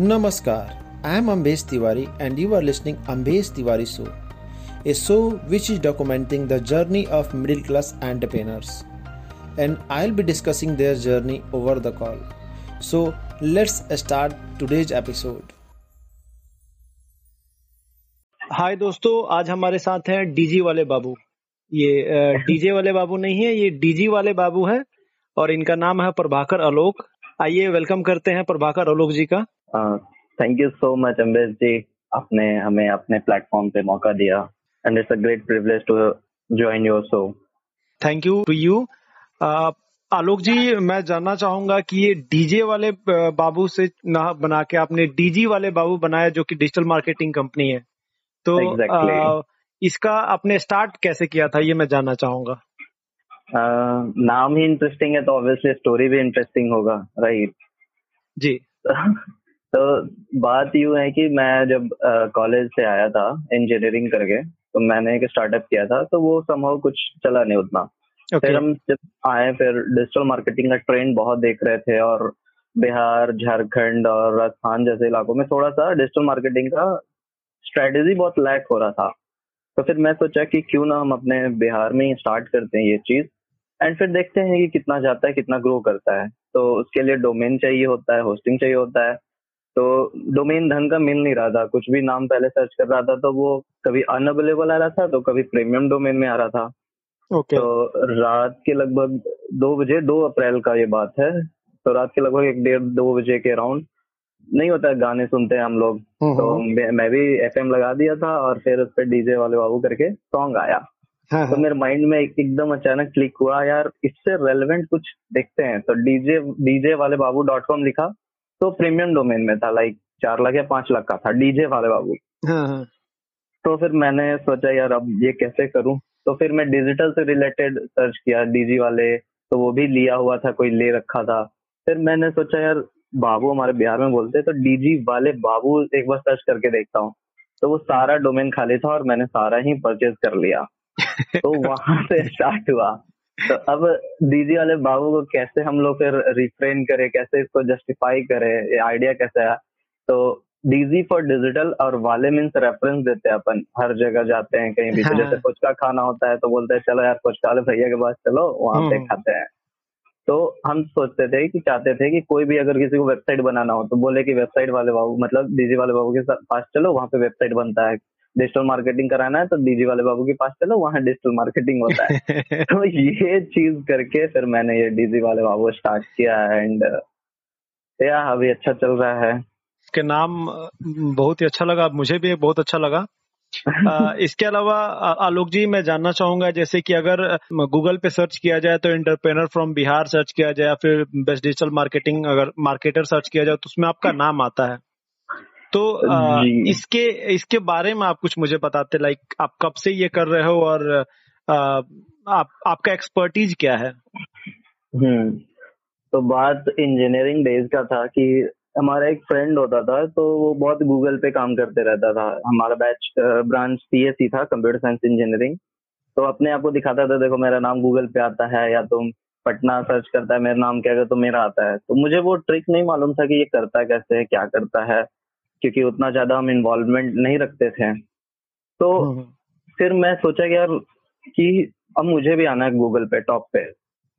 नमस्कार I am Ambesh Tiwari and you are listening Ambesh Tiwari show a show which is documenting the journey of middle class entrepreneurs and I be discussing their journey over the call so let's start today's episode hi दोस्तों, आज हमारे साथ हैं DG वाले बाबू। ये DJ वाले बाबू नहीं है, ये डीजी वाले बाबू है और इनका नाम है प्रभाकर आलोक आइए वेलकम करते हैं प्रभाकर आलोक जी का। Thank you so much Ambesh ji आपने हमें अपने प्लेटफॉर्म पे मौका दिया and it's a great privilege to join your show thank you to you Alok ji मैं जानना चाहूँगा कि ये डीजे वाले बाबू से ना बना के आपने डीजी वाले बाबू बनाया जो कि डिजिटल मार्केटिंग कंपनी है। तो exactly. आ, इसका आपने स्टार्ट कैसे किया था ये मैं जानना चाहूँगा। uh, नाम ही इंटरेस्टिंग है तो ऑब्वियसली स्टोरी भी इंटरेस्टिंग होगा राइट right? जी। तो बात यूँ है कि मैं जब कॉलेज से आया था इंजीनियरिंग करके तो मैंने एक स्टार्टअप किया था तो वो संभव कुछ चला नहीं उतना। okay. फिर हम जब आए फिर डिजिटल मार्केटिंग का ट्रेंड बहुत देख रहे थे और बिहार झारखंड और राजस्थान जैसे इलाकों में थोड़ा सा डिजिटल मार्केटिंग का स्ट्रेटेजी बहुत लैक हो रहा था। तो फिर मैं सोचा कि क्यों ना हम अपने बिहार में ही स्टार्ट करते हैं ये चीज़ एंड फिर देखते हैं कि कितना जाता है कितना ग्रो करता है। तो उसके लिए डोमेन चाहिए होता है होस्टिंग चाहिए होता है। तो डोमेन ढंग का मिल नहीं रहा था। कुछ भी नाम पहले सर्च कर रहा था तो वो कभी अनअवेलेबल आ रहा था तो कभी प्रीमियम डोमेन में आ रहा था। Okay. तो रात के लगभग दो बजे दो अप्रैल का ये बात है। तो रात के लगभग एक डेढ़ दो बजे के अराउंड नहीं होता है गाने सुनते हैं हम लोग। हम्म, तो हम्म। मैं भी एफएम लगा दिया था और फिर उस पर डीजे वाले बाबू करके सॉन्ग आया। हाँ, तो हाँ। मेरे माइंड में एकदम अचानक क्लिक हुआ यार इससे रेलेवेंट कुछ देखते हैं। तो डीजे डीजे वाले बाबू डॉट कॉम लिखा। तो प्रीमियम डोमेन में था लाइक चार लाख या पाँच लाख का था डीजे वाले बाबू। हाँ, तो फिर मैंने सोचा यार अब ये कैसे करूँ? तो फिर मैं डिजिटल से रिलेटेड सर्च किया डीजी वाले तो वो भी लिया हुआ था कोई ले रखा था। फिर मैंने सोचा यार बाबू हमारे बिहार में बोलते तो डीजी वाले बाबू एक बार सर्च करके देखता हूँ। तो वो सारा डोमेन खाली था और मैंने सारा ही परचेज कर लिया। तो वहाँ से स्टार्ट हुआ। तो अब डीजी वाले बाबू को कैसे हम लोग फिर रिफ्रेन करें कैसे इसको जस्टिफाई करें ये आइडिया कैसे है? तो डीजी फॉर डिजिटल और वाले मीन्स रेफरेंस देते हैं अपन। हर जगह जाते हैं कहीं भी। तो जैसे कुछ का खाना होता है तो बोलते हैं चलो यार कुछ वाले भैया के पास चलो वहाँ पे हम्म। खाते हैं। तो हम सोचते थे कि चाहते थे कि कोई भी अगर किसी को वेबसाइट बनाना हो तो बोले कि वेबसाइट वाले बाबू मतलब डीजी वाले बाबू के पास चलो वहाँ पे वेबसाइट बनता है। डिजिटल मार्केटिंग कराना है तो डीजी वाले बाबू के पास चलो वहाँ डिजिटल मार्केटिंग होता है। तो ये चीज़ करके फिर मैंने ये डीजी वाले बाबू स्टार्ट किया एंड या अभी अच्छा चल रहा है। के नाम बहुत ही अच्छा लगा मुझे भी बहुत अच्छा लगा। इसके अलावा आलोक जी मैं जानना चाहूँगा जैसे कि अगर गूगल पे सर्च किया जाए तो इंटरप्रेनर फ्रॉम बिहार सर्च किया जाए या फिर बेस्ट डिजिटल मार्केटिंग अगर मार्केटर सर्च किया जाए तो उसमें आपका नाम आता है। तो आ, इसके इसके बारे में आप कुछ मुझे बताते लाइक आप कब से ये कर रहे हो और आ, आप आपका एक्सपर्टीज क्या है? हम्म तो बात इंजीनियरिंग डेज़ का था कि हमारा एक फ्रेंड होता था तो वो बहुत गूगल पे काम करते रहता था। हमारा बैच ब्रांच सी था कंप्यूटर साइंस इंजीनियरिंग तो अपने आप को दिखाता था देखो मेरा नाम गूगल पे आता है या तुम पटना सर्च करता है मेरा नाम क्या तो मेरा आता है। तो मुझे वो ट्रिक नहीं मालूम था कि ये करता कैसे है क्या करता है। क्योंकि उतना ज़्यादा हम इन्वॉल्वमेंट नहीं रखते थे। तो हम्म, हम्म। फिर मैं सोचा कि यार कि अब मुझे भी आना है गूगल पे टॉप पे।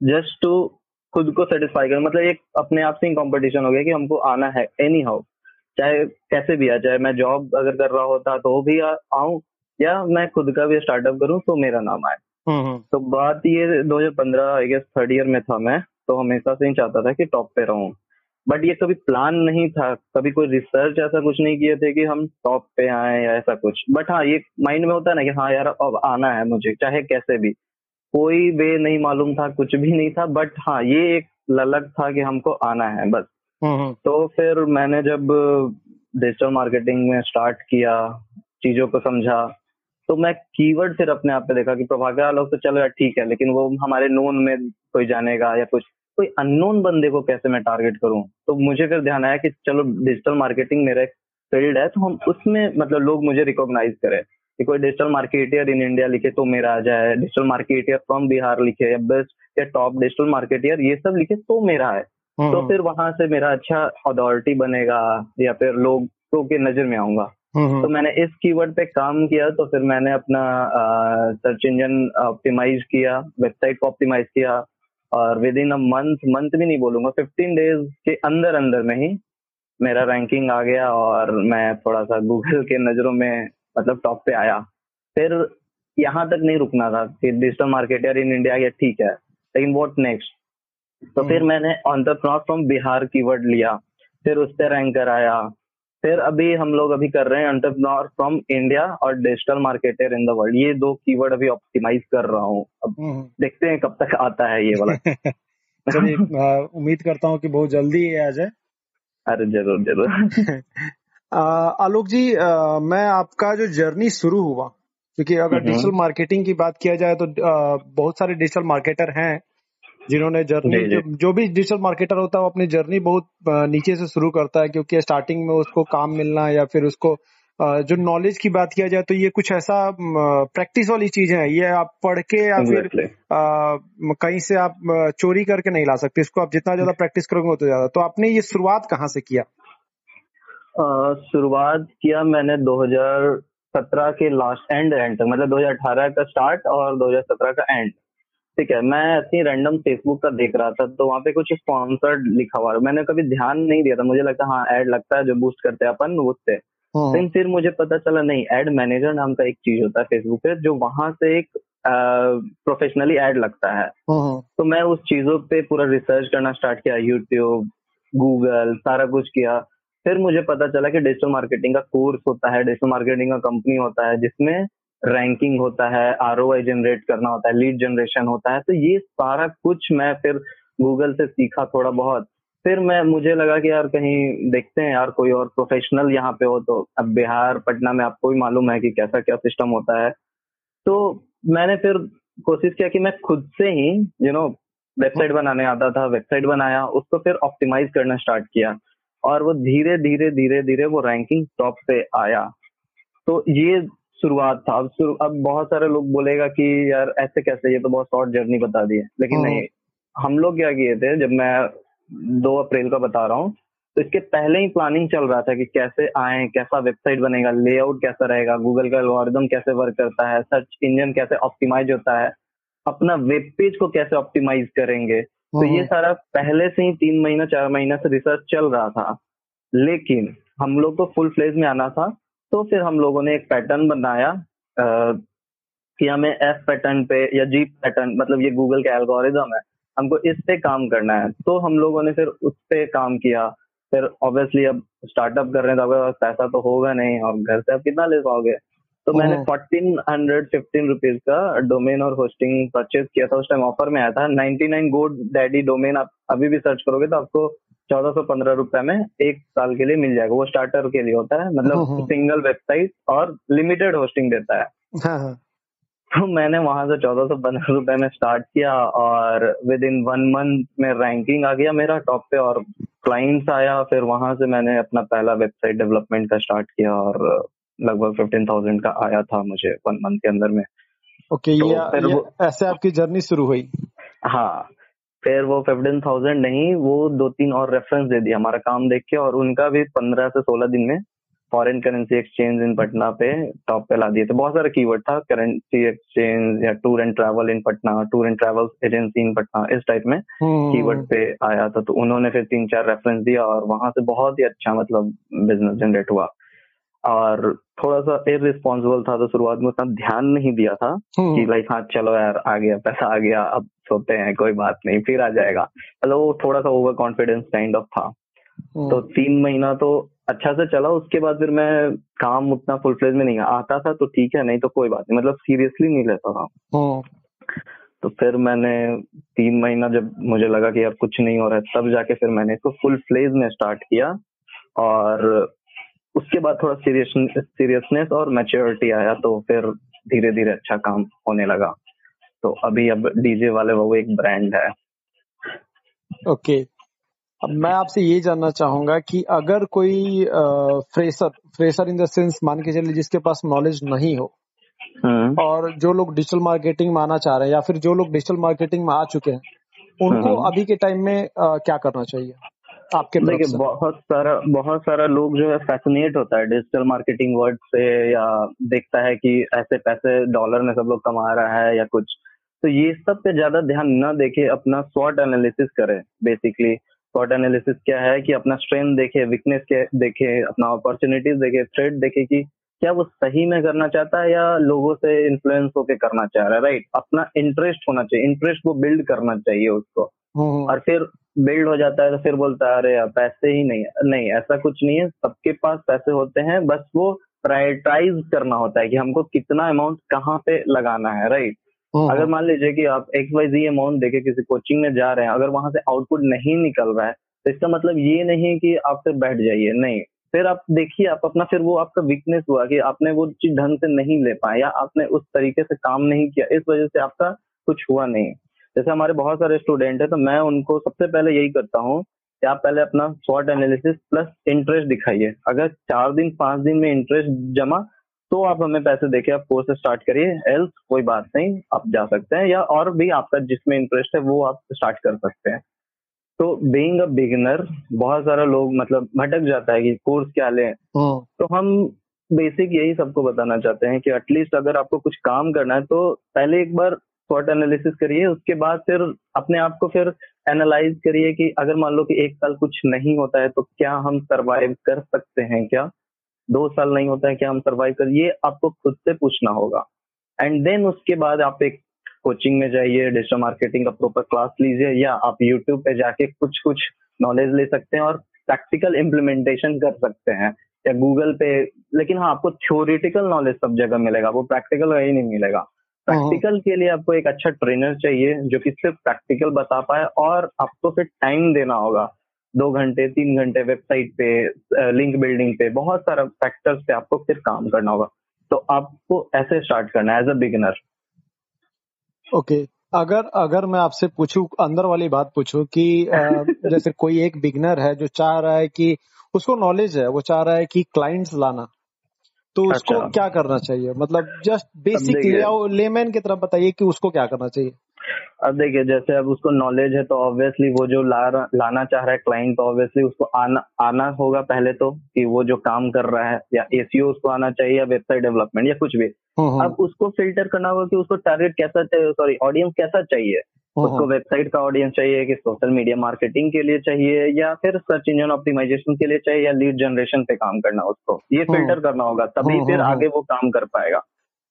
जस्ट टू खुद को सेटिस्फाई कर मतलब एक अपने आप से ही कॉम्पिटिशन हो गया कि हमको आना है एनी हाउ चाहे कैसे भी आ चाहे मैं जॉब अगर कर रहा होता तो भी आऊँ या मैं खुद का भी स्टार्टअप करूँ तो मेरा नाम आए। हम्म। तो बात ये 2015 आई गेस थर्ड ईयर में था मैं तो हमेशा से ही चाहता था कि टॉप पे रहूँ। बट ये कभी प्लान नहीं था कभी कोई रिसर्च ऐसा कुछ नहीं किए थे कि हम टॉप पे आए या ऐसा कुछ। बट हाँ ये माइंड में होता है ना कि हाँ यार अब आना है मुझे चाहे कैसे भी। कोई वे नहीं मालूम था कुछ भी नहीं था बट हाँ ये एक ललक था कि हमको आना है बस। हम्म, हम्म। तो फिर मैंने जब डिजिटल मार्केटिंग में स्टार्ट किया चीज़ों को समझा तो मैं कीवर्ड फिर अपने आप पे देखा कि प्रभाकर आलोक तो चलो यार ठीक है लेकिन वो हमारे नोन में कोई जानेगा या कुछ। कोई अननोन बंदे को कैसे मैं टारगेट करूँ? तो मुझे फिर ध्यान आया कि चलो डिजिटल मार्केटिंग मेरा एक फ़ील्ड है तो हम उसमें मतलब लोग मुझे रिकॉग्नाइज करें कि कोई डिजिटल मार्केटियर इन इंडिया लिखे तो मेरा आ जाए डिजिटल मार्केटियर फ्रॉम बिहार लिखे या बेस्ट या टॉप डिजिटल मार्केटियर ये सब लिखे तो मेरा है तो हम्म। फिर वहाँ से मेरा अच्छा अथॉरिटी बनेगा या फिर लोगों के नज़र में आऊँगा। हम्म तो मैंने इस कीवर्ड पे काम किया तो फिर मैंने अपना सर्च इंजन ऑप्टिमाइज किया वेबसाइट को ऑप्टिमाइज किया और within a month month भी नहीं बोलूँगा 15 डेज़ के अंदर अंदर में ही मेरा रैंकिंग आ गया और मैं थोड़ा सा गूगल के नज़रों में मतलब टॉप पे आया फिर यहाँ तक नहीं रुकना था कि डिजिटल मार्केटर इन इंडिया या ठीक है लेकिन व्हाट नेक्स्ट तो फिर हम्म। मैंने ऑन्टरप्रनोर फ्रॉम बिहार कीवर्ड लिया फिर उस पर रैंकर आया फिर अभी हम लोग अभी कर रहे हैं एंटरप्रेन्योर फ्रॉम इंडिया और digital marketer in the world ये दो कीवर्ड अभी ऑप्टिमाइज कर रहा हूँ। अब हम्म। देखते हैं कब तक आता है ये वाला। चलिए उम्मीद करता हूँ कि बहुत जल्दी ये आ जाए। अरे ज़रूर ज़रूर। आलोक जी आ, मैं आपका जो जर्नी शुरू हुआ क्योंकि अगर हम्म। डिजिटल मार्केटिंग की बात किया जाए तो आ, बहुत सारे डिजिटल मार्केटर हैं। जिन्होंने जर्नी जी, जी। भी डिजिटल मार्केटर होता है वो अपनी जर्नी बहुत नीचे से शुरू करता है क्योंकि स्टार्टिंग में उसको काम मिलना या फिर उसको जो नॉलेज की बात किया जाए तो ये कुछ ऐसा प्रैक्टिस वाली चीज़ है। ये आप पढ़ के या फिर आ, कहीं से आप चोरी करके नहीं ला सकते। इसको आप जितना ज़्यादा प्रैक्टिस करोगे उतना ज़्यादा। तो आपने ये शुरुआत कहाँ से किया? शुरुआत किया मैंने 2017 के लास्ट एंड एंड तक मतलब 2018 का स्टार्ट और 2017 का एंड ठीक है मैं ऐसे ही रैंडम फेसबुक का देख रहा था तो वहाँ पे कुछ स्पॉन्सर्ड लिखा हुआ मैंने कभी ध्यान नहीं दिया था मुझे लगता हाँ एड लगता है जो बूस्ट करते हैं अपन उससे। लेकिन फिर मुझे पता चला नहीं एड मैनेजर नाम का एक चीज़ होता है फेसबुक पे जो वहाँ से एक प्रोफेशनली एड लगता है। हम्म, तो मैं उस चीज़ों पे पूरा रिसर्च करना स्टार्ट किया यूट्यूब गूगल सारा कुछ किया। फिर मुझे पता चला कि डिजिटल मार्केटिंग का कोर्स होता है डिजिटल मार्केटिंग का कंपनी होता है जिसमें रैंकिंग होता है आरओआई जनरेट करना होता है लीड जनरेशन होता है तो ये सारा कुछ मैं फिर गूगल से सीखा थोड़ा बहुत। फिर मैं मुझे लगा कि यार कहीं देखते हैं यार कोई और प्रोफेशनल यहाँ पे हो तो अब बिहार पटना में आपको भी मालूम है कि कैसा क्या सिस्टम होता है। तो मैंने फिर कोशिश किया कि मैं खुद से ही यू नो वेबसाइट बनाने आता था वेबसाइट बनाया उसको फिर ऑप्टिमाइज करना स्टार्ट किया और वो धीरे धीरे धीरे धीरे वो रैंकिंग टॉप पे आया। तो ये शुरुआत था। अब शुरू अब बहुत सारे लोग बोलेगा कि यार ऐसे कैसे? ये तो बहुत शॉर्ट जर्नी बता दी है। लेकिन हम्म। नहीं हम लोग क्या किए थे जब मैं दो अप्रैल का बता रहा हूँ तो इसके पहले ही प्लानिंग चल रहा था कि कैसे आए कैसा वेबसाइट बनेगा लेआउट कैसा रहेगा गूगल का एल्गोरिदम कैसे वर्क करता है सर्च इंजन कैसे ऑप्टिमाइज होता है अपना वेब पेज को कैसे ऑप्टिमाइज करेंगे। तो ये हम्म, सारा पहले से ही तीन महीना चार महीना से रिसर्च चल रहा था। लेकिन हम लोग को फुल फ्लेज में आना था। तो फिर हम लोगों ने एक पैटर्न बनाया अ, कि हमें एफ़ पैटर्न पे या जी पैटर्न मतलब ये गूगल का एल्गोरिज्म है हमको इस पे काम करना है। तो हम लोगों ने फिर उस पे काम किया। फिर ऑब्वियसली अब स्टार्टअप कर रहे हैं तो आपके पास पैसा तो होगा नहीं और घर से आप कितना ले पाओगे? तो मैंने। फोर्टीन हंड्रेड फिफ्टीन रुपीज़ का डोमेन और होस्टिंग परचेज किया था। उस टाइम ऑफ़र में आया था। 99 नाइन गोड डैडी डोमेन आप अभी भी सर्च करोगे तो आपको चौदह सौ पंद्रह रुपए में एक साल के लिए मिल जाएगा। वो स्टार्टर के लिए होता है। मतलब। सिंगल वेबसाइट और लिमिटेड होस्टिंग देता है। हाँ, हाँ, तो मैंने वहाँ से चौदह सौ पंद्रह रुपए में स्टार्ट किया और विद इन वन मंथ में रैंकिंग आ गया मेरा टॉप पे और क्लाइंट्स आया। फिर वहाँ से मैंने अपना पहला वेबसाइट डेवलपमेंट का स्टार्ट किया और लगभग फिफ्टीन थाउज़ेंड का आया था मुझे वन मंथ के अंदर में। ओके okay, तो ये, ये ऐसे आपकी जर्नी शुरू हुई। हाँ। फिर वो फिफ्टीन थाउज़ेंड नहीं वो दो तीन और रेफरेंस दे दिया हमारा काम देख के और उनका भी पंद्रह से सोलह दिन में foreign currency exchange in Patna पे टॉप पे ला दिए थे। बहुत सारा कीवर्ड था करेंसी एक्सचेंज या tour and travel in Patna tour and travel agency in Patna इस टाइप में हम्म, कीवर्ड पे आया था। तो उन्होंने फिर तीन चार रेफरेंस दिया और वहाँ से बहुत ही अच्छा मतलब बिज़नेस जनरेट हुआ। और थोड़ा सा इरिस्पॉन्सिबल था तो शुरुआत में उतना ध्यान नहीं दिया था हम्म, कि भाई हाँ चलो यार आ गया पैसा आ गया अब सोते हैं कोई बात नहीं फिर आ जाएगा। मतलब वो थोड़ा सा ओवर कॉन्फिडेंस काइंड ऑफ़ था तो तीन महीना तो अच्छा से चला उसके बाद फिर मैं काम उतना फुल फ्लेज में नहीं आता था तो ठीक है नहीं तो कोई बात नहीं मतलब सीरियसली नहीं लेता था। तो फिर मैंने तीन महीना जब मुझे लगा कि अब कुछ नहीं हो रहा है तब जाके फिर मैंने इसको फुल फ्लेज में स्टार्ट किया और उसके बाद थोड़ा सीरियस सीरियसनेस और मैच्योरिटी आया तो फिर धीरे धीरे अच्छा काम होने लगा। तो अभी अब डीजे वाले वो एक ब्रांड है। ओके अब मैं आपसे ये जानना चाहूँगा कि अगर कोई fresher fresher in the sense मान के चलिए जिसके पास नॉलेज नहीं हो हम्म। और जो लोग डिजिटल मार्केटिंग में आना चाह रहे हैं या फिर जो लोग डिजिटल मार्केटिंग में आ चुके हैं उनको हम्म। अभी के टाइम में आ, क्या करना चाहिए? आपके देखिए बहुत सारा बहुत सारा लोग जो है फैसिनेट होता है डिजिटल मार्केटिंग वर्ड से या देखता है कि ऐसे पैसे डॉलर में सब लोग कमा रहा है या कुछ। तो ये सब पे ज़्यादा ध्यान न देखे अपना स्वॉट एनालिसिस करे बेसिकली स्वॉट एनालिसिस क्या है कि अपना स्ट्रेंथ देखे वीकनेस देखे अपना अपॉर्चुनिटीज़ देखे थ्रेड देखे कि क्या वो सही में करना चाहता है या लोगों से इन्फ्लुएंस होके करना चाह रहा है राइट अपना इंटरेस्ट होना चाहिए इंटरेस्ट को बिल्ड करना चाहिए उसको हम्म। और फिर बिल्ड हो जाता है तो फिर बोलता है अरे यार पैसे ही नहीं नहीं ऐसा कुछ नहीं है सबके पास पैसे होते हैं बस वो प्रायोरिटाइज करना होता है कि हमको कितना अमाउंट कहाँ पे लगाना है राइट हम्म। अगर मान लीजिए कि आप एक्स वाई जी अमाउंट देके किसी कोचिंग में जा रहे हैं, अगर वहाँ से आउटपुट नहीं निकल रहा है तो इसका मतलब ये नहीं है कि आप फिर बैठ जाइए, नहीं। फिर आप देखिए, आप अपना फिर वो आपका वीकनेस हुआ कि आपने वो चीज़ ढंग से नहीं ले पाया, या आपने उस तरीके से काम नहीं किया, इस वजह से आपका कुछ हुआ नहीं। जैसे हमारे बहुत सारे स्टूडेंट है तो मैं उनको सबसे पहले यही करता हूँ कि आप पहले अपना शॉर्ट एनालिसिस प्लस इंटरेस्ट दिखाइए। अगर चार दिन, पाँच दिन में इंटरेस्ट जमा तो आप हमें पैसे देके आप कोर्स स्टार्ट करिए एल्स कोई बात नहीं आप जा सकते हैं या और भी आपका जिसमें इंटरेस्ट है वो आप स्टार्ट कर सकते हैं। तो बीइंग अ बिगिनर बहुत सारा लोग मतलब भटक जाता है कि कोर्स क्या लें। तो हम बेसिक यही सबको बताना चाहते हैं कि एटलीस्ट अगर आपको कुछ काम करना है तो पहले एक बार शॉर्ट एनालिसिस करिए उसके बाद फिर अपने आप को फिर एनालाइज करिए कि अगर मान लो कि एक साल कुछ नहीं होता है तो क्या हम सरवाइव कर सकते हैं क्या? दो साल नहीं होता है क्या हम सरवाइव कर ये आपको खुद से पूछना होगा। एंड देन उसके बाद आप एक कोचिंग में जाइए डिजिटल मार्केटिंग का प्रॉपर क्लास लीजिए या आप यूट्यूब पे जाके कुछ कुछ नॉलेज ले सकते हैं और प्रैक्टिकल इम्प्लीमेंटेशन कर सकते हैं। या गूगल पे लेकिन हाँ आपको थ्योरिटिकल नॉलेज सब जगह मिलेगा वो प्रैक्टिकल वही नहीं मिलेगा। प्रैक्टिकल। के लिए आपको एक अच्छा ट्रेनर चाहिए जो कि सिर्फ़ प्रैक्टिकल बता पाए और आपको फिर टाइम देना होगा। दो घंटे तीन घंटे वेबसाइट पे लिंक बिल्डिंग पे बहुत सारा फैक्टर्स पे आपको फिर काम करना होगा। तो आपको ऐसे स्टार्ट करना है एज अ बिगिनर ओके अगर अगर मैं आपसे पूछूँ अंदर वाली बात पूछूँ कि जैसे कोई एक बिगनर है जो चाह रहा है कि उसको नॉलेज है वो चाह रहा है कि क्लाइंट्स लाना। तो उसको अच्छा। क्या करना चाहिए? मतलब जस्ट बेसिक लेमैन की तरफ़ बताइए कि उसको क्या करना चाहिए। अब देखिए जैसे अब उसको नॉलेज है तो ऑब्वियसली वो जो ला लाना चाह रहा है क्लाइंट तो ऑब्वियसली उसको आना आना होगा पहले तो कि वो जो काम कर रहा है या एसीओ उसको आना चाहिए या वेबसाइट डेवलपमेंट या कुछ भी। हम्म, हम्म। अब उसको फ़िल्टर करना होगा कि उसको टारगेट कैसा चाहिए सॉरी ऑडियंस कैसा चाहिए। उसको वेबसाइट का ऑडियंस चाहिए कि सोशल मीडिया मार्केटिंग के लिए चाहिए या फिर सर्च इंजन ऑप्टिमाइजेशन के लिए चाहिए या लीड जनरेशन पे काम करना उसको। ये फ़िल्टर करना होगा तभी फिर आगे वो काम कर पाएगा।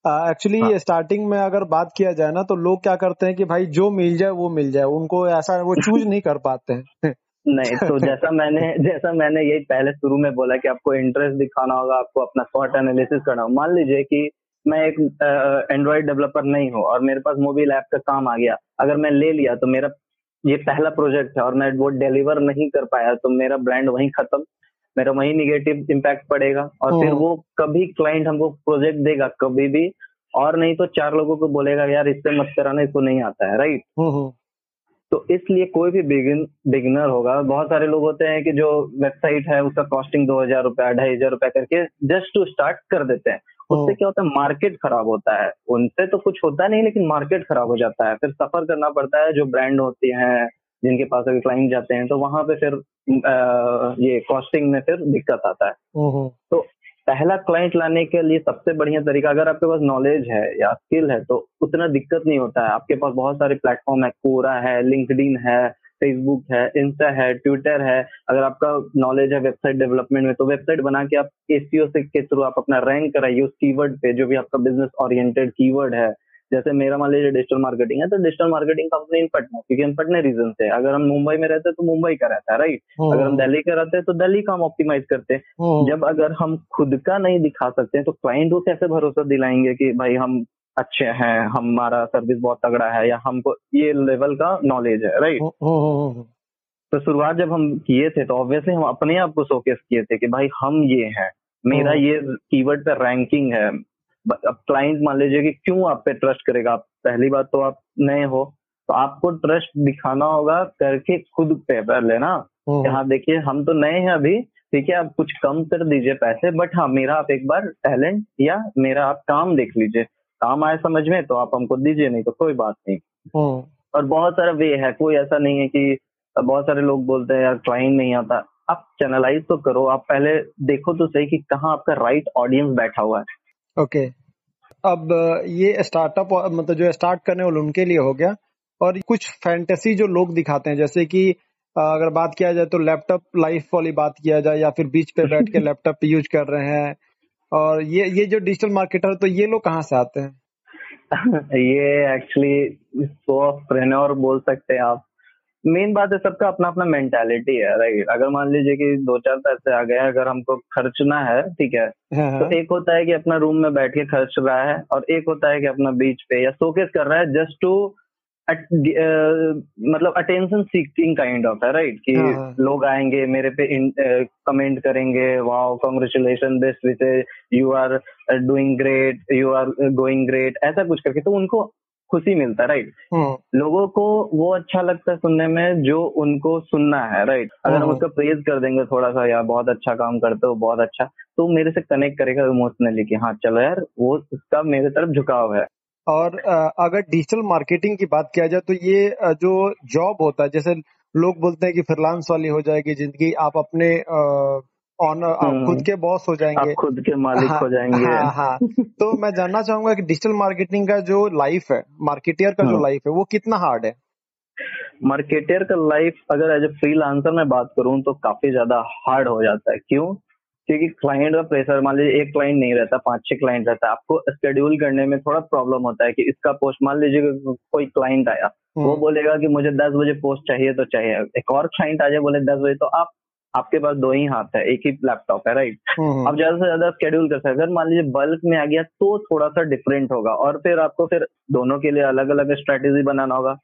एक्चुअली हाँ. स्टार्टिंग में अगर बात किया जाए ना तो लोग क्या करते हैं कि भाई जो मिल जाए वो मिल जाए। उनको ऐसा वो चूज़ नहीं कर पाते हैं। नहीं तो जैसा मैंने जैसा मैंने यही पहले शुरू में बोला कि आपको इंटरेस्ट दिखाना होगा आपको अपना शॉर्ट एनालिसिस करना होगा। मान लीजिए कि मैं एक एंड्रॉइड डेवलपर नहीं हूँ और मेरे पास मोबाइल ऐप का काम आ गया। अगर मैं ले लिया तो मेरा ये पहला प्रोजेक्ट है और मैं वो डिलीवर नहीं कर पाया तो मेरा ब्रांड वहीं खत्म। मेरा वही निगेटिव इम्पैक्ट पड़ेगा। और फिर। वो कभी क्लाइंट हमको प्रोजेक्ट देगा कभी भी और नहीं तो चार लोगों को बोलेगा यार इससे मत कराना इसको नहीं आता है राइट। तो इसलिए कोई भी बिगिन बिगिनर होगा बहुत सारे लोग होते हैं कि जो वेबसाइट है उसका कॉस्टिंग दो हज़ार रुपया ढाई हज़ार रुपया करके जस्ट टू स्टार्ट कर देते हैं। उससे क्या होता है मार्केट खराब होता है। उनसे तो कुछ होता नहीं लेकिन मार्केट खराब हो जाता है। फिर सफ़र करना पड़ता है जो ब्रांड होती हैं जिनके पास अगर क्लाइंट जाते हैं तो वहाँ पे फिर आ, ये कॉस्टिंग में फिर दिक्कत आता है। तो पहला क्लाइंट लाने के लिए सबसे बढ़िया तरीका अगर आपके पास नॉलेज है या स्किल है तो उतना दिक्कत नहीं होता है। आपके पास बहुत सारे प्लेटफॉर्म है कोरा है लिंकडिन है फेसबुक है इंस्टा है ट्विटर है। अगर आपका नॉलेज है वेबसाइट डेवलपमेंट में तो वेबसाइट बना के आप एसीओ से के थ्रू आप अपना रैंक कराइए उस कीवर्ड पे जो भी आपका बिज़नेस ओरिएंटेड कीवर्ड है। जैसे मेरा मान लीजिए डिजिटल मार्केटिंग है तो digital marketing company in Patna क्योंकि हम पटने रीजन से अगर हम मुंबई में रहते हैं तो मुंबई का रहता है राइट। अगर हम दिल्ली का रहते हैं तो दिल्ली का हम ऑप्टिमाइज करते हैं। जब अगर हम खुद का नहीं दिखा सकते हैं तो क्लाइंट को कैसे भरोसा दिलाएँगे कि भाई हम अच्छे हैं हमारा सर्विस बहुत तगड़ा है या हमको ये लेवल का नॉलेज है राइट तो शुरुआत जब हम किए थे तो ऑब्वियसली हम अपने आप को शोकेस किए थे कि भाई हम ये हैं। मेरा ये कीवर्ड पे रैंकिंग है। अब क्लाइंट मान लीजिए कि क्यों आप पे ट्रस्ट करेगा? आप पहली बात तो आप नए हो तो आपको ट्रस्ट दिखाना होगा करके खुद पेपर लेना। हम्म। यहाँ देखिए हम तो नए हैं अभी ठीक है आप कुछ कम कर दीजिए पैसे बट हाँ मेरा आप एक बार टैलेंट या मेरा आप काम देख लीजिए। काम आए समझ में तो आप हमको दीजिए नहीं तो कोई बात नहीं। और बहुत सारा वे है कोई ऐसा नहीं है कि बहुत सारे लोग बोलते हैं यार क्लाइंट नहीं आता। आप चैनलाइज तो करो आप पहले देखो तो सही कि कहाँ आपका राइट ऑडियंस बैठा हुआ है। ओके। अब ये स्टार्टअप मतलब जो स्टार्ट करने वाले उनके लिए हो गया। और कुछ फैंटेसी जो लोग दिखाते हैं जैसे कि अगर बात किया जाए तो लैपटॉप लाइफ वाली बात किया जाए या फिर बीच पे बैठ के लैपटॉप यूज़ कर रहे हैं। और ये ये जो डिजिटल मार्केटर तो ये लोग कहाँ से आते हैं? ये एक्चुअली बोल सकते हैं आप। मेन बात है सबका अपना अपना मेंटालिटी है राइट अगर मान लीजिए कि दो चार पैसे आ गए अगर हमको खर्चना है ठीक है हाँ, हाँ। तो एक होता है कि अपना रूम में बैठ के खर्च रहा है और एक होता है कि अपना बीच पे या शोकेस कर रहा है जस्ट टू मतलब अटेंशन सीकिंग काइंड ऑफ़ है राइट कि हाँ, हाँ. लोग आएँगे मेरे पे कमेंट करेंगे wow congratulation best wish you are doing great you are going great ऐसा कुछ करके तो उनको खुशी मिलता है राइट हाँ। लोगों को वो अच्छा लगता है सुनने में जो उनको सुनना है राइट अगर हम उसका प्रेज कर देंगे थोड़ा सा यार बहुत अच्छा काम करते हो बहुत अच्छा तो मेरे से कनेक्ट करेगा इमोशनली कि हाँ चलो यार वो उसका मेरे तरफ़ झुकाव है। और अगर डिजिटल मार्केटिंग की बात किया जाए तो ये जो जॉब होता है जैसे लोग बोलते हैं कि फ्रीलांस वाली हो जाएगी ज़िंदगी आप अपने ऑनर आप हम्म। खुद के बॉस हो जाएँगे। आप खुद के मालिक हाँ, हो जाएँगे। हाँ हाँ। तो मैं जानना चाहूँगा कि डिजिटल मार्केटिंग का जो लाइफ है मार्केटियर का जो लाइफ हम्म। है वो कितना हार्ड है? मार्केटियर का लाइफ अगर एज ए फ्रीलांसर में बात करूँ तो काफ़ी ज़्यादा हार्ड हो जाता है। क्यों? क्योंकि क्लाइंट का प्रेशर मान लीजिए एक क्लाइंट नहीं रहता पाँच छह क्लाइंट रहता है आपको शेड्यूल करने में थोड़ा प्रॉब्लम होता है कि इसका पोस्ट मान लीजिए कोई क्लाइंट आया वो हम्म। बोलेगा कि मुझे दस बजे पोस्ट चाहिए तो चाहिए। एक और क्लाइंट आ जाए बोले दस बजे तो आप आपके पास दो ही हाथ है एक ही लैपटॉप है राइट हम्म। आप ज़्यादा से ज़्यादा शेड्यूल कर सकते हैं। अगर मान लीजिए बल्क में आ गया तो थोड़ा सा डिफरेंट होगा और फिर आपको फिर दोनों के लिए अलग अलग स्ट्रेटेजी बनाना होगा।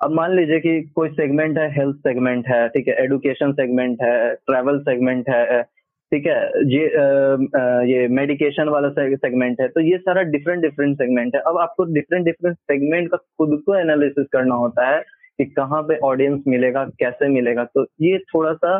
अब मान लीजिए कि कोई सेगमेंट है हेल्थ सेगमेंट है ठीक है एडुकेशन सेगमेंट है ट्रेवल सेगमेंट है ठीक है ये आ, ये मेडिकेशन वाला सेगमेंट है तो ये सारा डिफरेंट डिफरेंट सेगमेंट है। अब आपको डिफरेंट डिफरेंट सेगमेंट का खुद को एनालिसिस करना होता है कि कहाँ पे ऑडियंस मिलेगा कैसे मिलेगा तो ये थोड़ा सा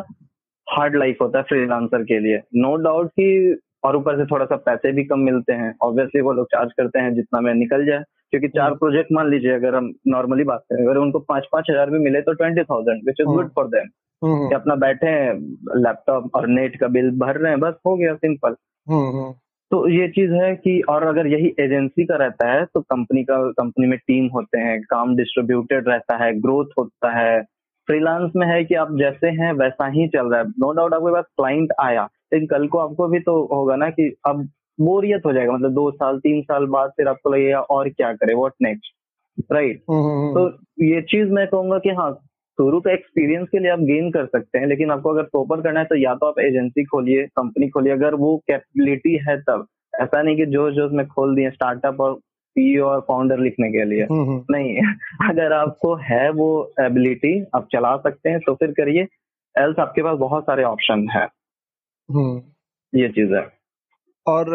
हार्ड लाइफ होता है फ्रीलांसर के लिए। नो no डाउट कि और ऊपर से थोड़ा सा पैसे भी कम मिलते हैं। ऑब्वियसली वो लोग चार्ज करते हैं जितना में निकल जाए। क्योंकि चार प्रोजेक्ट मान लीजिए अगर हम नॉर्मली बात करें अगर उनको पाँच पाँच हज़ार भी मिले तो twenty thousand which is good for them hmm. कि अपना बैठे हैं लैपटॉप और नेट का बिल भर रहे हैं बस हो गया सिंपल हम्म, हम्म। तो ये चीज़ है कि और अगर यही एजेंसी का रहता है तो कंपनी का कंपनी में टीम होते हैं काम डिस्ट्रीब्यूटेड रहता है ग्रोथ होता है। फ्रीलांस में है कि आप जैसे हैं वैसा ही चल रहा है। नो डाउट आपके पास क्लाइंट आया लेकिन कल को आपको भी तो होगा ना कि अब बोरियत हो जाएगा मतलब दो साल तीन साल बाद फिर आपको लगेगा और क्या करे वॉट नेक्स्ट राइट तो ये चीज़ मैं कहूँगा कि हाँ शुरू का एक्सपीरियंस के लिए आप गेन कर सकते हैं लेकिन आपको अगर प्रॉपर करना है तो या तो आप एजेंसी खोलिए कंपनी खोलिए अगर वो कैपेबिलिटी है तब। ऐसा नहीं कि जोश जोश में खोल दिए स्टार्टअप और सीईओ और फाउंडर लिखने के लिए। हम्म, हम्म। नहीं अगर आपको है वो एबिलिटी आप चला सकते हैं तो फिर करिए। एल्स आपके पास बहुत सारे ऑप्शन है। हम्म। ये चीज़ है। और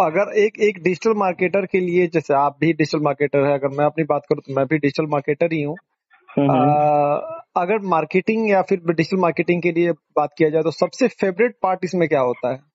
अगर एक एक डिजिटल मार्केटर के लिए जैसे आप भी डिजिटल मार्केटर है अगर मैं अपनी बात करूँ तो मैं भी डिजिटल मार्केटर ही हूँ। अगर मार्केटिंग या फिर डिजिटल मार्केटिंग के लिए बात किया जाए तो सबसे फेवरेट पार्ट इसमें क्या होता है?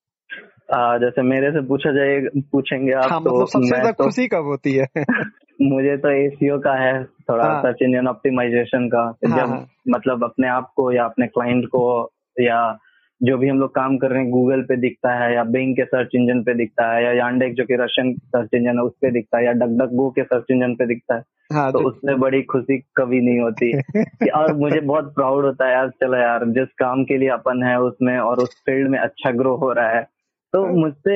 आ, जैसे मेरे से पूछा जाए पूछेंगे आप हाँ, तो मतलब सबसे ज़्यादा तो, खुशी कब होती है? मुझे तो एसीओ का है थोड़ा हाँ, सर्च इंजन ऑप्टिमाइजेशन का। हाँ, जब हाँ. मतलब अपने आप को या अपने क्लाइंट को या जो भी हम लोग काम कर रहे हैं गूगल पे दिखता है या बिंग के सर्च इंजन पे दिखता है या यांडेक जो कि रशियन सर्च इंजन है उस पे दिखता है या डक डक गो के सर्च इंजन पे दिखता है हाँ, तो, तो उसमें बड़ी खुशी कभी नहीं होती। और मुझे बहुत प्राउड होता है यार चलो यार जिस काम के लिए अपन है उसमें और उस फ़ील्ड में अच्छा ग्रो हो रहा है तो हाँ। मुझसे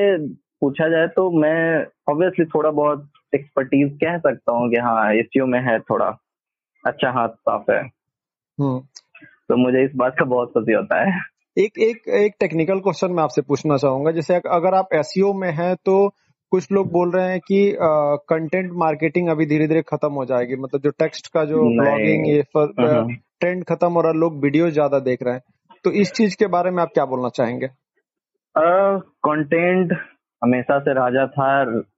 पूछा जाए तो मैं ऑब्वियसली थोड़ा बहुत एक्सपर्टीज कह सकता हूँ कि हाँ एस में है थोड़ा अच्छा हाथ साफ़ है। हम्म। तो मुझे इस बात का बहुत खुशी होता है। एक एक एक टेक्निकल क्वेश्चन मैं आपसे पूछना चाहूँगा। जैसे अगर आप एस e में हैं तो कुछ लोग बोल रहे हैं कि कंटेंट मार्केटिंग अभी धीरे धीरे खत्म हो जाएगी। मतलब जो टेक्स्ट का जो ब्लॉगिंग ये ट्रेंड हम्म। खत्म हो रहा है लोग वीडियो ज़्यादा देख रहे हैं। तो इस चीज़ के बारे में आप क्या बोलना चाहेंगे? कंटेंट हमेशा से राजा था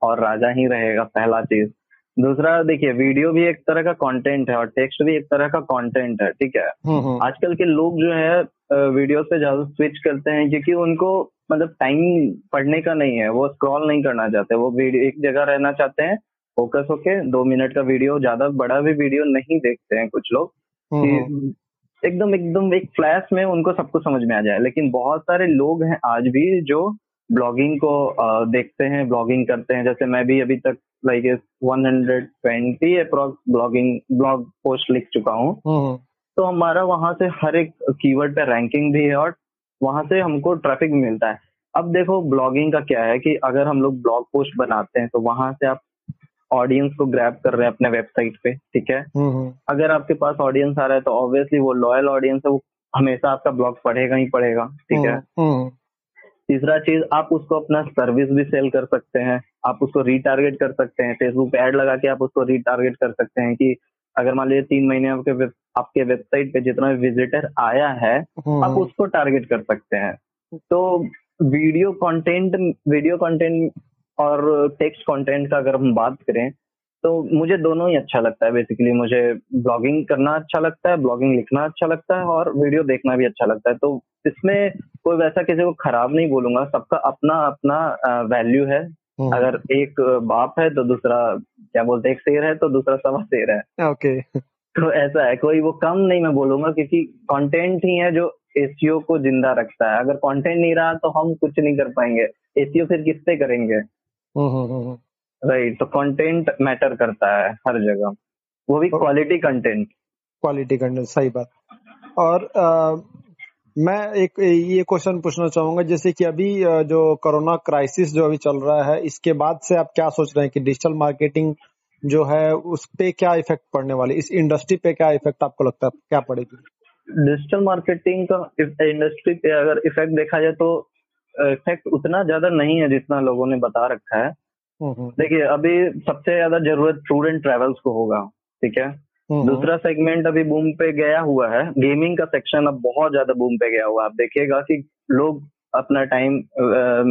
और राजा ही रहेगा पहला चीज़। दूसरा देखिए वीडियो भी एक तरह का कंटेंट है और टेक्स्ट भी एक तरह का कंटेंट है ठीक है? हम्म, हम्म। आजकल के लोग जो है वीडियो से ज़्यादा स्विच करते हैं क्योंकि उनको मतलब टाइम पढ़ने का नहीं है वो स्क्रॉल नहीं करना चाहते। वो वीडियो एक जगह रहना चाहते हैं फोकस होके दो मिनट का वीडियो ज़्यादा बड़ा भी वीडियो नहीं देखते हैं कुछ लोग। हम्म, एकदम एकदम एक फ्लैश में उनको सब कुछ समझ में आ जाए। लेकिन बहुत सारे लोग हैं आज भी जो ब्लॉगिंग को देखते हैं ब्लॉगिंग करते हैं। जैसे मैं भी अभी तक like 120 approx blogging blog post लिख चुका हूँ। तो हमारा वहाँ से हर एक कीवर्ड पे रैंकिंग भी है और वहाँ से हमको ट्रैफ़िक मिलता है। अब देखो ब्लॉगिंग का क्या है कि अगर हम लोग ब्लॉग पोस्ट बनाते हैं तो वहाँ से आप ऑडियंस को ग्रैब कर रहे हैं अपने वेबसाइट पे ठीक है? हम्म, अगर आपके पास ऑडियंस आ रहा है तो ऑब्वियसली वो लॉयल ऑडियंस है वो हमेशा आपका ब्लॉग पढ़ेगा ही पढ़ेगा ठीक है? हम्म, तीसरा चीज़ आप उसको अपना सर्विस भी सेल कर सकते हैं आप उसको रीटारगेट कर सकते हैं फेसबुक पे एड लगा के आप उसको रीटारगेट कर सकते हैं कि अगर मान लीजिए तीन महीने आपके वेब, आपके वेबसाइट पे जितना भी विजिटर आया है हम्म, आप उसको टारगेट कर सकते हैं। तो वीडियो कंटेंट वीडियो कंटेंट और टेक्स्ट कंटेंट का अगर हम बात करें तो मुझे दोनों ही अच्छा लगता है बेसिकली मुझे ब्लॉगिंग करना अच्छा लगता है ब्लॉगिंग लिखना अच्छा लगता है और वीडियो देखना भी अच्छा लगता है। तो इसमें कोई वैसा किसी को खराब नहीं बोलूँगा सबका अपना अपना वैल्यू है। हम्म, अगर एक बाप है तो दूसरा क्या बोलते हैं एक शेर है तो दूसरा सवा शेर है। ओके। तो ऐसा है कोई वो कम नहीं मैं बोलूँगा क्योंकि कंटेंट ही है जो एसीओ को ज़िंदा रखता है। अगर कंटेंट नहीं रहा तो हम कुछ नहीं कर पाएँगे। एसीओ फिर किससे करेंगे? राइट तो कंटेंट मैटर करता है हर जगह। वो भी क्वालिटी कंटेंट क्वालिटी कंटेंट सही बात। और अ, मैं एक ये क्वेश्चन पूछना चाहूँगा जैसे कि अभी जो कोरोना क्राइसिस जो अभी चल रहा है इसके बाद से आप क्या सोच रहे हैं कि डिजिटल मार्केटिंग जो है उस पे क्या इफ़ेक्ट पड़ने वाली? इस इंडस्ट्री पे क्या इफ़ेक्ट आपको लगता है? क्या पड़ेगी? डिजिटल मार्केटिंग का इंडस्ट्री पे अगर इफ़ेक्ट देखा जाए तो इफ़ेक्ट उतना ज़्यादा नहीं है जितना लोगों ने बता रखा है। हम्म, हम्म, देखिए अभी सबसे ज़्यादा ज़रूरत टूर एंड ट्रेवल्स को होगा ठीक है? हम्म, दूसरा सेगमेंट अभी बूम पे गया हुआ है। गेमिंग का सेक्शन अब बहुत ज़्यादा बूम पे गया हुआ है। आप देखिएगा कि लोग अपना टाइम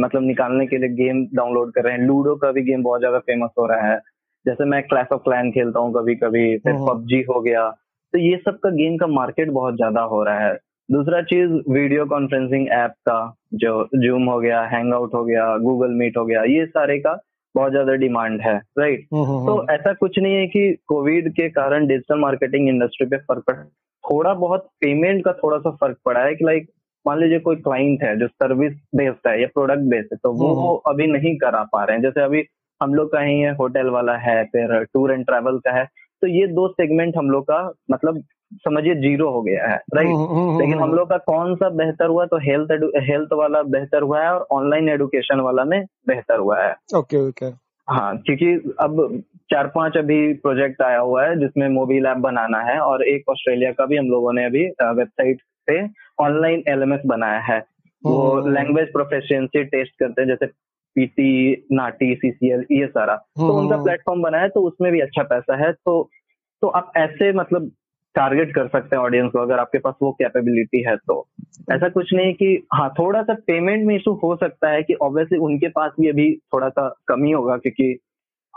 मतलब निकालने के लिए गेम डाउनलोड कर रहे हैं। लूडो का भी गेम बहुत ज़्यादा फ़ेमस हो रहा है। जैसे मैं क्लैश ऑफ़ क्लैन खेलता हूँ कभी कभी फिर। पबजी हो गया। तो ये सब का गेम का मार्केट बहुत ज़्यादा हो रहा है। दूसरा चीज़ वीडियो कॉन्फ्रेंसिंग ऐप का जो जूम हो गया हैंग आउट हो गया गूगल मीट हो गया ये सारे का बहुत ज़्यादा डिमांड है राइट? हम्म, हम्म, तो ऐसा कुछ नहीं है कि कोविड के कारण डिजिटल मार्केटिंग इंडस्ट्री पे फ़र्क पड़ा थोड़ा बहुत पेमेंट का थोड़ा सा फ़र्क पड़ा है कि लाइक मान लीजिए कोई क्लाइंट है जो सर्विस बेस्ड है या प्रोडक्ट बेस्ड है तो वो हम्म। अभी नहीं करा पा रहे हैं। जैसे अभी हम लोग का ही है होटल वाला है फिर टूर एंड ट्रैवल का है तो ये दो सेगमेंट हम लोग का मतलब समझिए ज़ीरो हो गया है राइट हम्म, हम्म, हम्म, लेकिन हम लोग का कौन सा बेहतर हुआ तो हेल्थ हेल्थ वाला बेहतर हुआ है और ऑनलाइन एडुकेशन वाला में बेहतर हुआ है। ओके ओके हाँ क्योंकि अब चार पाँच अभी प्रोजेक्ट आया हुआ है जिसमें मोबाइल ऐप बनाना है और एक ऑस्ट्रेलिया का भी हम लोगों ने अभी वेबसाइट पे ऑनलाइन एलएमएस बनाया है। वो। लैंग्वेज प्रोफेशिएंसी टेस्ट करते हैं जैसे पीटी नाटी सीसीएल ये सारा। तो। उनका प्लेटफॉर्म बनाया है तो उसमें भी अच्छा पैसा है। तो तो आप ऐसे मतलब टारगेट कर सकते हैं ऑडियंस को अगर आपके पास वो कैपेबिलिटी है तो। ऐसा कुछ नहीं कि हाँ थोड़ा सा पेमेंट में इशू हो सकता है कि ऑब्वियसली उनके पास भी अभी थोड़ा सा कमी होगा क्योंकि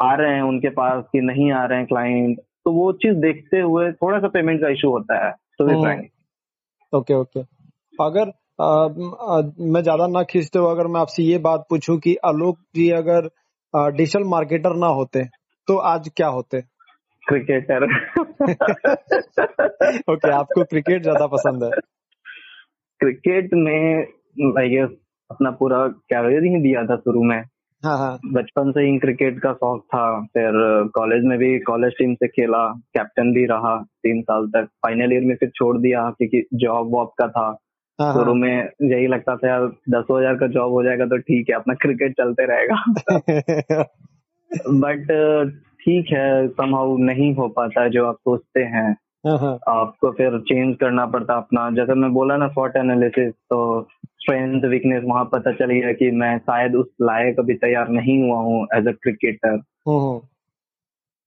आ रहे हैं उनके पास कि नहीं आ रहे हैं क्लाइंट तो वो चीज़ देखते हुए थोड़ा सा पेमेंट का इशू होता है तो हम्म। ओके ओके अगर अ, अ, मैं ज़्यादा ना खींचते हुए अगर मैं आपसे ये बात पूछूँ कि आलोक जी अगर डिजिटल मार्केटर ना होते तो आज क्या होते? क्रिकेटर ओके आपको क्रिकेट ज़्यादा पसंद है? क्रिकेट में लाइक अपना पूरा कैरियर ही दिया था शुरू में। हाँ हाँ। बचपन से ही क्रिकेट का शौक था फिर कॉलेज में भी कॉलेज टीम से खेला कैप्टन भी रहा तीन साल तक। फाइनल ईयर में फिर छोड़ दिया क्योंकि जॉब वॉब का था। हाँ शुरू हाँ में यही लगता था यार दस हज़ार का जॉब हो जाएगा तो ठीक है अपना क्रिकेट चलते रहेगा। बट ठीक है समहाउ नहीं हो पाता जो आप सोचते हैं। हाँ, हाँ, आपको फिर चेंज करना पड़ता अपना। जैसे मैं बोला ना स्वॉट एनालिसिस तो स्ट्रेंथ वीकनेस वहाँ पता चली है कि मैं शायद उस लायक अभी तैयार नहीं हुआ हूँ एज अ क्रिकेटर।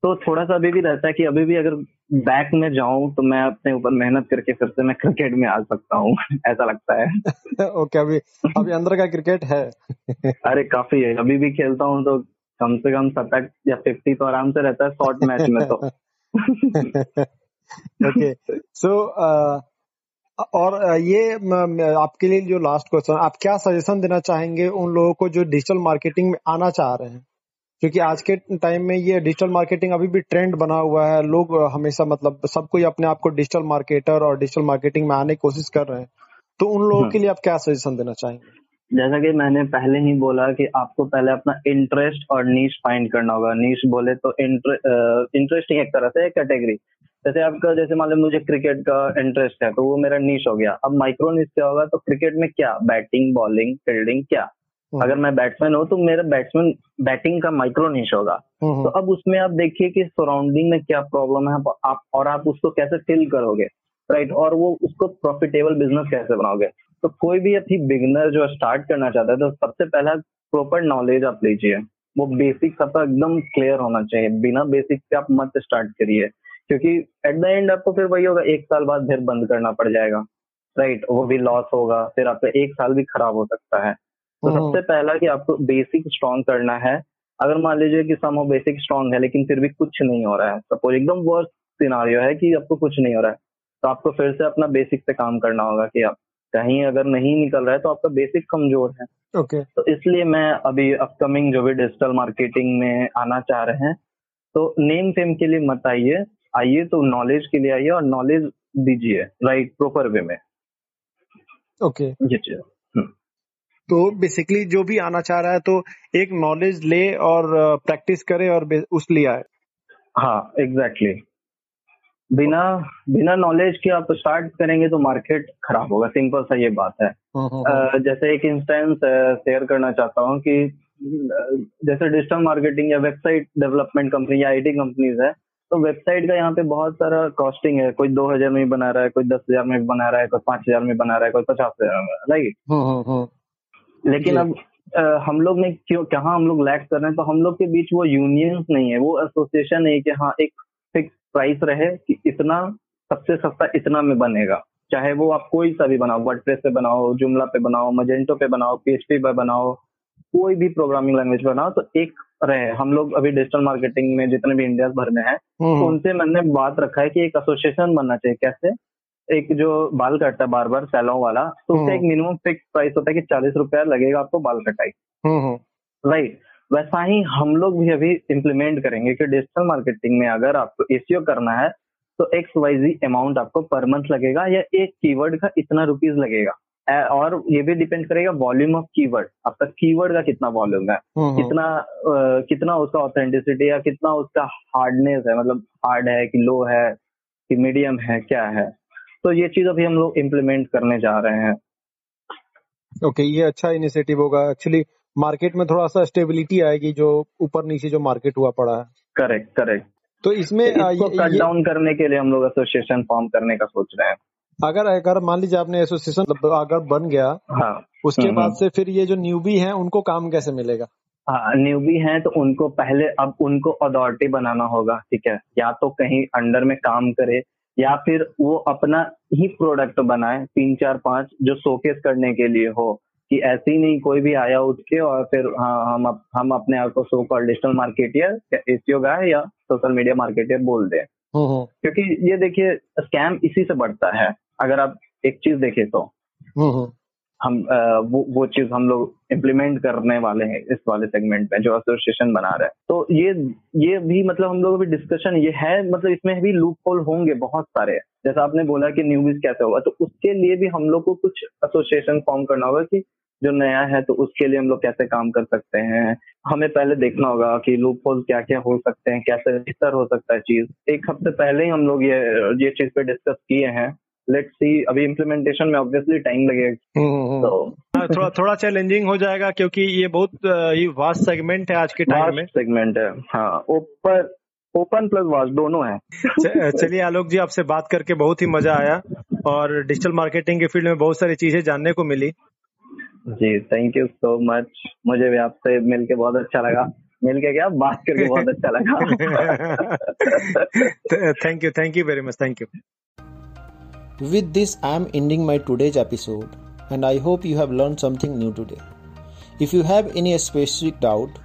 तो थोड़ा सा अभी भी रहता है कि अभी भी अगर बैक में जाऊँ तो मैं अपने ऊपर मेहनत करके फिर से मैं क्रिकेट में आ सकता हूँ। ऐसा लगता है। ओके okay, अभी अभी अंदर का क्रिकेट है। अरे काफ़ी है। अभी भी खेलता हूँ तो कम से कम सत्तर या फिफ्टी तो आराम से रहता है शॉर्ट मैच में तो। ओके सो और ये म- म- आपके लिए जो लास्ट क्वेश्चन आप क्या सजेशन देना चाहेंगे उन लोगों को जो डिजिटल मार्केटिंग में आना चाह रहे हैं? क्योंकि आज के टाइम में ये डिजिटल मार्केटिंग अभी भी ट्रेंड बना हुआ है। लोग हमेशा मतलब सब कोई अपने आप को डिजिटल मार्केटर और डिजिटल मार्केटिंग में आने की कोशिश कर रहे हैं। तो उन लोगों हम्म। के लिए आप क्या सजेशन देना चाहेंगे? जैसा कि मैंने पहले ही बोला कि आपको पहले अपना इंटरेस्ट और नीच फाइंड करना होगा। नीच बोले तो इंटरेस्टिंग एक तरह से एक कैटेगरी जैसे आपका जैसे मान लो मुझे क्रिकेट का इंटरेस्ट है तो वो मेरा नीच हो गया। अब माइक्रो नीच क्या होगा? तो क्रिकेट में क्या? बैटिंग बॉलिंग फील्डिंग क्या? हम्म। अगर मैं बैट्समैन हूँ तो मेरा बैट्समैन बैटिंग का माइक्रो नीच होगा। हम्म, तो अब उसमें आप देखिए कि सराउंडिंग में क्या प्रॉब्लम है आप और आप उसको कैसे फिल करोगे राइट और वो उसको प्रॉफिटेबल बिज़नेस कैसे बनाओगे? तो कोई भी अभी बिगनर जो स्टार्ट करना चाहता है तो सबसे पहला प्रॉपर नॉलेज आप लीजिए। वो बेसिक आपका एकदम क्लियर होना चाहिए। बिना बेसिक के आप मत स्टार्ट करिए। क्योंकि एट द एंड आपको फिर वही होगा एक साल बाद फिर बंद करना पड़ जाएगा। राइट वो भी लॉस होगा फिर आपका एक साल भी खराब हो सकता है। तो हम्म। सबसे पहला कि आपको बेसिक स्ट्रॉन्ग करना है। अगर मान लीजिए कि सम बेसिक स्ट्रॉन्ग है लेकिन फिर भी कुछ नहीं हो रहा है। सपोज़ एकदम वर्स्ट सिनारियो है कि आपको कुछ नहीं हो रहा है। तो आपको फिर से अपना बेसिक पे काम करना होगा कि आप कहीं अगर नहीं निकल रहा है तो आपका बेसिक कमज़ोर है। Okay okay. तो इसलिए मैं अभी अपकमिंग जो भी डिजिटल मार्केटिंग में आना चाह रहे हैं तो नेम फेम के लिए मत आइए। आइए तो नॉलेज के लिए आइए और नॉलेज दीजिए राइट प्रॉपर वे में। ओके चीज़ हम्म। तो बेसिकली जो भी आना चाह रहा है तो एक नॉलेज ले और प्रैक्टिस करे और उस लिए आए। हाँ एग्जैक्टली बिना बिना नॉलेज के आप स्टार्ट करेंगे तो मार्केट खराब होगा। सिंपल सा ये बात है। जैसे एक इंस्टेंस शेयर करना चाहता हूँ कि जैसे डिजिटल मार्केटिंग या वेबसाइट डेवलपमेंट कंपनी या आईटी कंपनीज़ है तो वेबसाइट का यहाँ पे बहुत सारा कॉस्टिंग है। कोई दो हज़ार में बना रहा है कोई दस हज़ार में बना रहा है कोई पाँच हज़ार में बना रहा है कोई पचास हज़ार में राइट लेकिन अब हम लोग ने क्यों कहाँ हम लोग लैक कर रहे हैं? तो हम लोग के बीच वो यूनियंस नहीं है वो एसोसिएशन है कि हाँ एक प्राइस रहे कि इतना सबसे सस्ता इतना में बनेगा। चाहे वो आप कोई सा भी बनाओ वर्डप्रेस पे बनाओ जुमला पे बनाओ मजेंटो पे बनाओ पीएचपी पे बनाओ कोई भी प्रोग्रामिंग लैंग्वेज बनाओ तो एक रहे। हम लोग अभी डिजिटल मार्केटिंग में जितने भी इंडिया भर में है तो उनसे मैंने बात रखा है कि एक एसोसिएशन बनना चाहिए। कैसे? एक जो बाल काटता है बार बार सैलून वाला तो उसका हम्म। एक मिनिमम फिक्स प्राइस होता है कि चालीस रुपया लगेगा आपको बाल कटाई। राइट वैसा ही हम लोग भी अभी इम्प्लीमेंट करेंगे कि डिजिटल मार्केटिंग में अगर आपको एसीओ करना है तो एक्स वाई जी अमाउंट आपको पर मंथ लगेगा या एक कीवर्ड का इतना रुपीज़ लगेगा। और ये भी डिपेंड करेगा वॉल्यूम ऑफ़ कीवर्ड आपका कीवर्ड का कितना वॉल्यूम है हम्म, कितना अ, कितना उसका ऑथेंटिसिटी या कितना उसका हार्डनेस है मतलब हार्ड है कि लो है कि मीडियम है क्या है। तो ये चीज़ अभी हम लोग इम्प्लीमेंट करने जा रहे हैं। ओके okay, ये अच्छा इनिशिएटिव होगा। एक्चुअली मार्केट में थोड़ा सा स्टेबिलिटी आएगी जो ऊपर नीचे जो मार्केट हुआ पड़ा है। Correct correct. तो इसमें इसको कट डाउन करने के लिए हम लोग एसोसिएशन फॉर्म करने का सोच रहे हैं। अगर अगर मान लीजिए आपने एसोसिएशन अगर बन गया हाँ। उसके हम्म, बाद से फिर ये जो न्यूबी हैं उनको काम कैसे मिलेगा? हाँ न्यूबी हैं तो उनको पहले अब उनको अथॉरिटी बनाना होगा ठीक है? या तो कहीं अंडर में काम करे या फिर वो अपना ही प्रोडक्ट बनाए तीन चार पाँच जो शोकेस करने के लिए हो। कि ऐसे ही नहीं कोई भी आया उठ के और फिर हाँ हम अप, हम अपने आप को सो कॉल डिजिटल मार्केटियर या एसीओ गाय या सोशल मीडिया मार्केटियर बोल दे। क्योंकि ये देखिए स्कैम इसी से बढ़ता है। अगर आप एक चीज़ देखे तो। हम वो वो चीज़ हम लोग इम्प्लीमेंट करने वाले हैं इस वाले सेगमेंट में जो एसोसिएशन बना रहे हैं। तो ये ये भी मतलब हम लोग अभी डिस्कशन ये है मतलब इसमें भी लूप होल होंगे बहुत सारे। जैसा आपने बोला कि न्यूबीज कैसे होगा तो उसके लिए भी हम लोग को कुछ एसोसिएशन फॉर्म करना होगा कि जो नया है तो उसके लिए हम लोग कैसे काम कर सकते हैं। हमें पहले देखना होगा कि लूप होल क्या क्या हो सकते हैं, कैसे बेहतर हो सकता है चीज़। एक हफ़्ते पहले ही हम लोग ये ये चीज़ पे डिस्कस किए हैं। लेट्स सी अभी इम्प्लीमेंटेशन में ऑब्वियसली टाइम लगेगा। हम्म, हम्म, तो हाँ, थोड़ा थोड़ा चैलेंजिंग हो जाएगा क्योंकि ये बहुत ही वास्ट सेगमेंट है आज के टाइम में। सेगमेंट है। हाँ ओपन ओपन प्लस वास्ट दोनों है। चलिए आलोक जी आपसे बात करके बहुत ही मज़ा आया और डिजिटल मार्केटिंग के फ़ील्ड में बहुत सारी चीज़ें जानने को मिली। जी थैंक यू सो मच मुझे भी आपसे मिलके बहुत अच्छा लगा। मिलके क्या? बात करके बहुत अच्छा लगा। Thank you thank you very much thank you With this, I am ending my today's episode, and I hope you have learned something new today. If you have any specific doubt,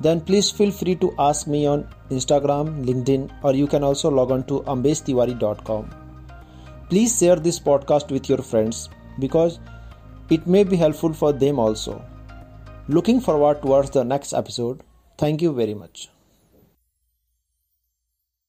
then please feel free to ask me on Instagram, LinkedIn, or you can also log on to ambestiwari.com. Please share this podcast with your friends because it may be helpful for them also. Looking forward towards the next episode. Thank you very much.